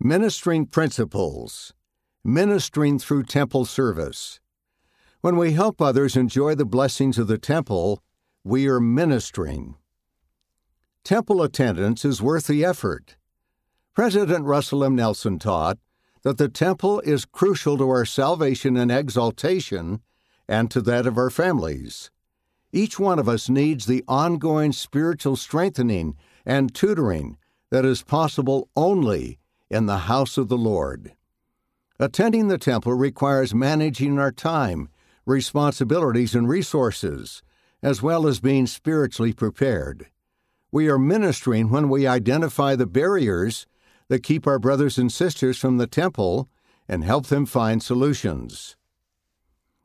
Ministering Principles Ministering through Temple Service. When we help others enjoy the blessings of the temple, we are ministering. Temple attendance is worth the effort. President Russell M. Nelson taught that the temple is crucial to our salvation and exaltation and to that of our families. Each one of us needs the ongoing spiritual strengthening and tutoring that is possible only in the house of the Lord. Attending the temple requires managing our time, responsibilities, and resources, as well as being spiritually prepared. We are ministering when we identify the barriers that keep our brothers and sisters from the temple and help them find solutions.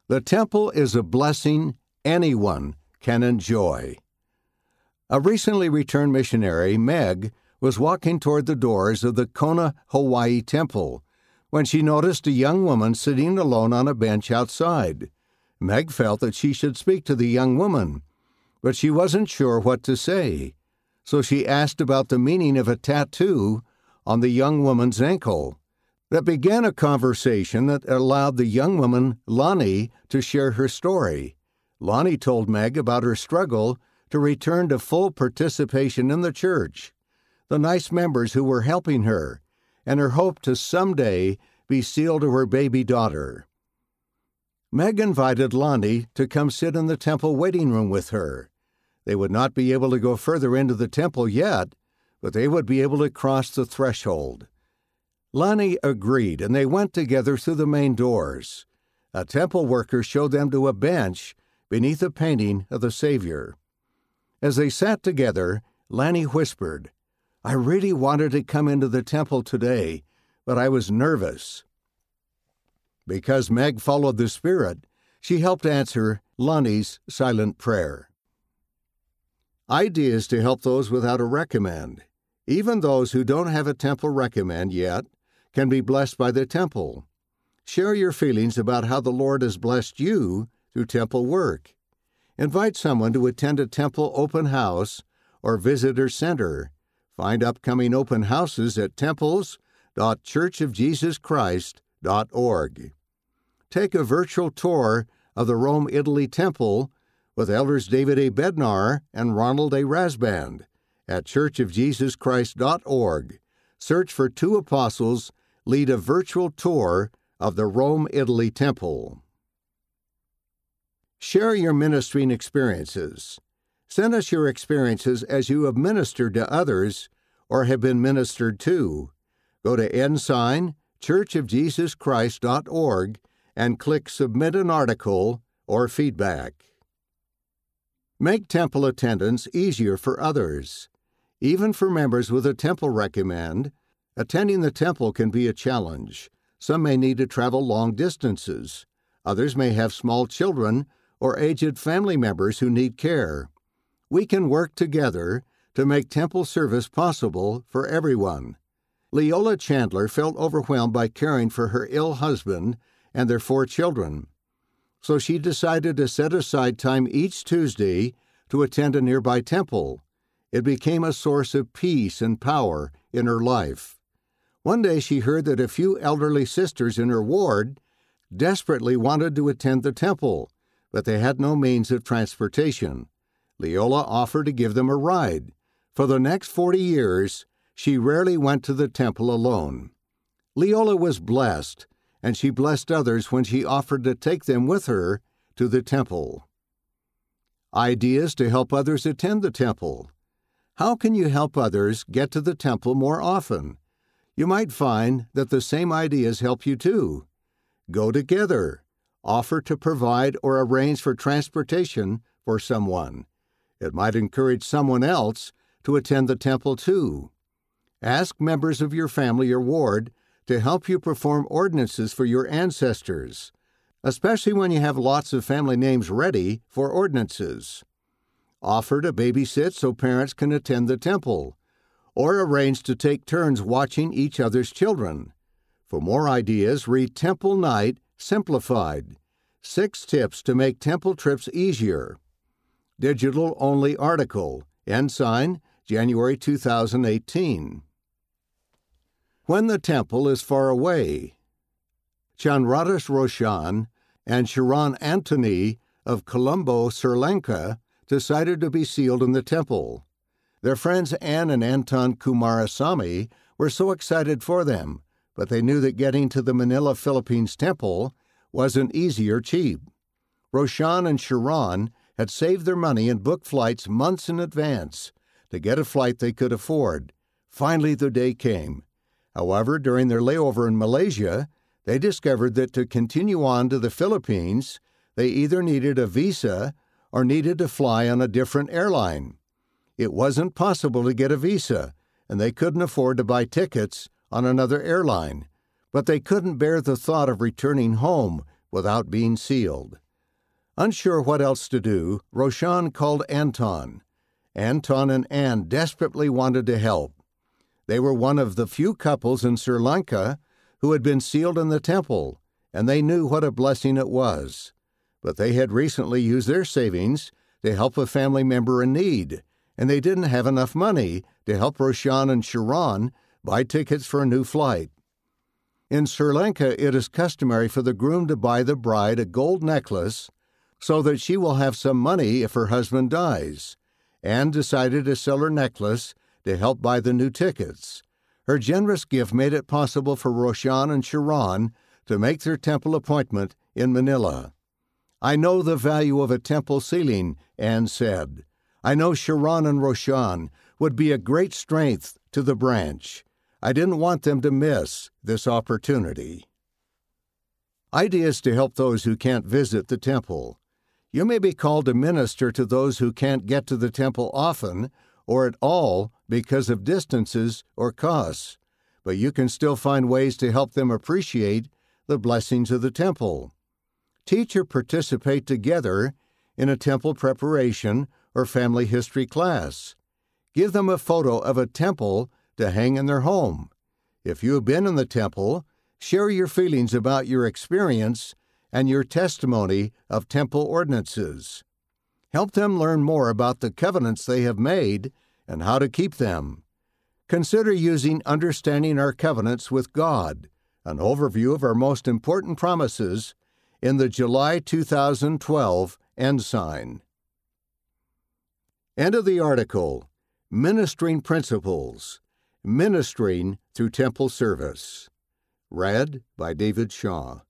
The temple is a blessing anyone can enjoy. A recently returned missionary, Meg, was walking toward the doors of the Kona, Hawaii temple when she noticed a young woman sitting alone on a bench outside. Meg felt that she should speak to the young woman, but she wasn't sure what to say, so she asked about the meaning of a tattoo on the young woman's ankle. That began a conversation that allowed the young woman, Lonnie, to share her story. Lonnie told Meg about her struggle to return to full participation in the church the nice members who were helping her, and her hope to someday be sealed to her baby daughter. Meg invited Lonnie to come sit in the temple waiting room with her. They would not be able to go further into the temple yet, but they would be able to cross the threshold. Lonnie agreed, and they went together through the main doors. A temple worker showed them to a bench beneath a painting of the Savior. As they sat together, Lonnie whispered, I really wanted to come into the temple today, but I was nervous. Because Meg followed the Spirit, she helped answer Lonnie's silent prayer. Ideas to help those without a recommend. Even those who don't have a temple recommend yet can be blessed by the temple. Share your feelings about how the Lord has blessed you through temple work. Invite someone to attend a temple open house or visitor center Find upcoming open houses at temples.churchofjesuschrist.org. Take a virtual tour of the Rome, Italy temple with elders David A. Bednar and Ronald A. Rasband at churchofjesuschrist.org. Search for two apostles, lead a virtual tour of the Rome, Italy temple. Share your ministering experiences. Send us your experiences as you have ministered to others or have been ministered to. Go to ensign churchofjesuschrist.org and click Submit an Article or Feedback. Make temple attendance easier for others. Even for members with a temple recommend, attending the temple can be a challenge. Some may need to travel long distances. Others may have small children or aged family members who need care we can work together to make temple service possible for everyone. Leola Chandler felt overwhelmed by caring for her ill husband and their four children. So she decided to set aside time each Tuesday to attend a nearby temple. It became a source of peace and power in her life. One day she heard that a few elderly sisters in her ward desperately wanted to attend the temple, but they had no means of transportation. Leola offered to give them a ride. For the next 40 years, she rarely went to the temple alone. Leola was blessed, and she blessed others when she offered to take them with her to the temple. Ideas to help others attend the temple. How can you help others get to the temple more often? You might find that the same ideas help you too. Go together. Offer to provide or arrange for transportation for someone. It might encourage someone else to attend the temple too. Ask members of your family or ward to help you perform ordinances for your ancestors, especially when you have lots of family names ready for ordinances. Offer to babysit so parents can attend the temple, or arrange to take turns watching each other's children. For more ideas, read Temple Night Simplified Six Tips to Make Temple Trips Easier digital only article, Ensign, January 2018. When the temple is far away. Chandradas Roshan and Sharon Antony of Colombo, Sri Lanka, decided to be sealed in the temple. Their friends Anne and Anton Kumarasamy were so excited for them, but they knew that getting to the Manila, Philippines temple wasn't easy or cheap. Roshan and Sharon had saved their money and booked flights months in advance to get a flight they could afford. Finally, the day came. However, during their layover in Malaysia, they discovered that to continue on to the Philippines, they either needed a visa or needed to fly on a different airline. It wasn't possible to get a visa, and they couldn't afford to buy tickets on another airline, but they couldn't bear the thought of returning home without being sealed. Unsure what else to do, Roshan called Anton. Anton and Anne desperately wanted to help. They were one of the few couples in Sri Lanka who had been sealed in the temple, and they knew what a blessing it was. But they had recently used their savings to help a family member in need, and they didn't have enough money to help Roshan and Sharon buy tickets for a new flight. In Sri Lanka, it is customary for the groom to buy the bride a gold necklace so that she will have some money if her husband dies, and decided to sell her necklace to help buy the new tickets. Her generous gift made it possible for Roshan and Sharon to make their temple appointment in Manila. I know the value of a temple sealing, Anne said. I know Sharon and Roshan would be a great strength to the branch. I didn't want them to miss this opportunity. Ideas to help those who can't visit the temple. You may be called to minister to those who can't get to the temple often or at all because of distances or costs, but you can still find ways to help them appreciate the blessings of the temple. Teach or participate together in a temple preparation or family history class. Give them a photo of a temple to hang in their home. If you have been in the temple, share your feelings about your experience and your testimony of temple ordinances. Help them learn more about the covenants they have made and how to keep them. Consider using Understanding Our Covenants with God, an overview of our most important promises, in the July 2012 Ensign. End of the article Ministering Principles Ministering Through Temple Service. Read by David Shaw.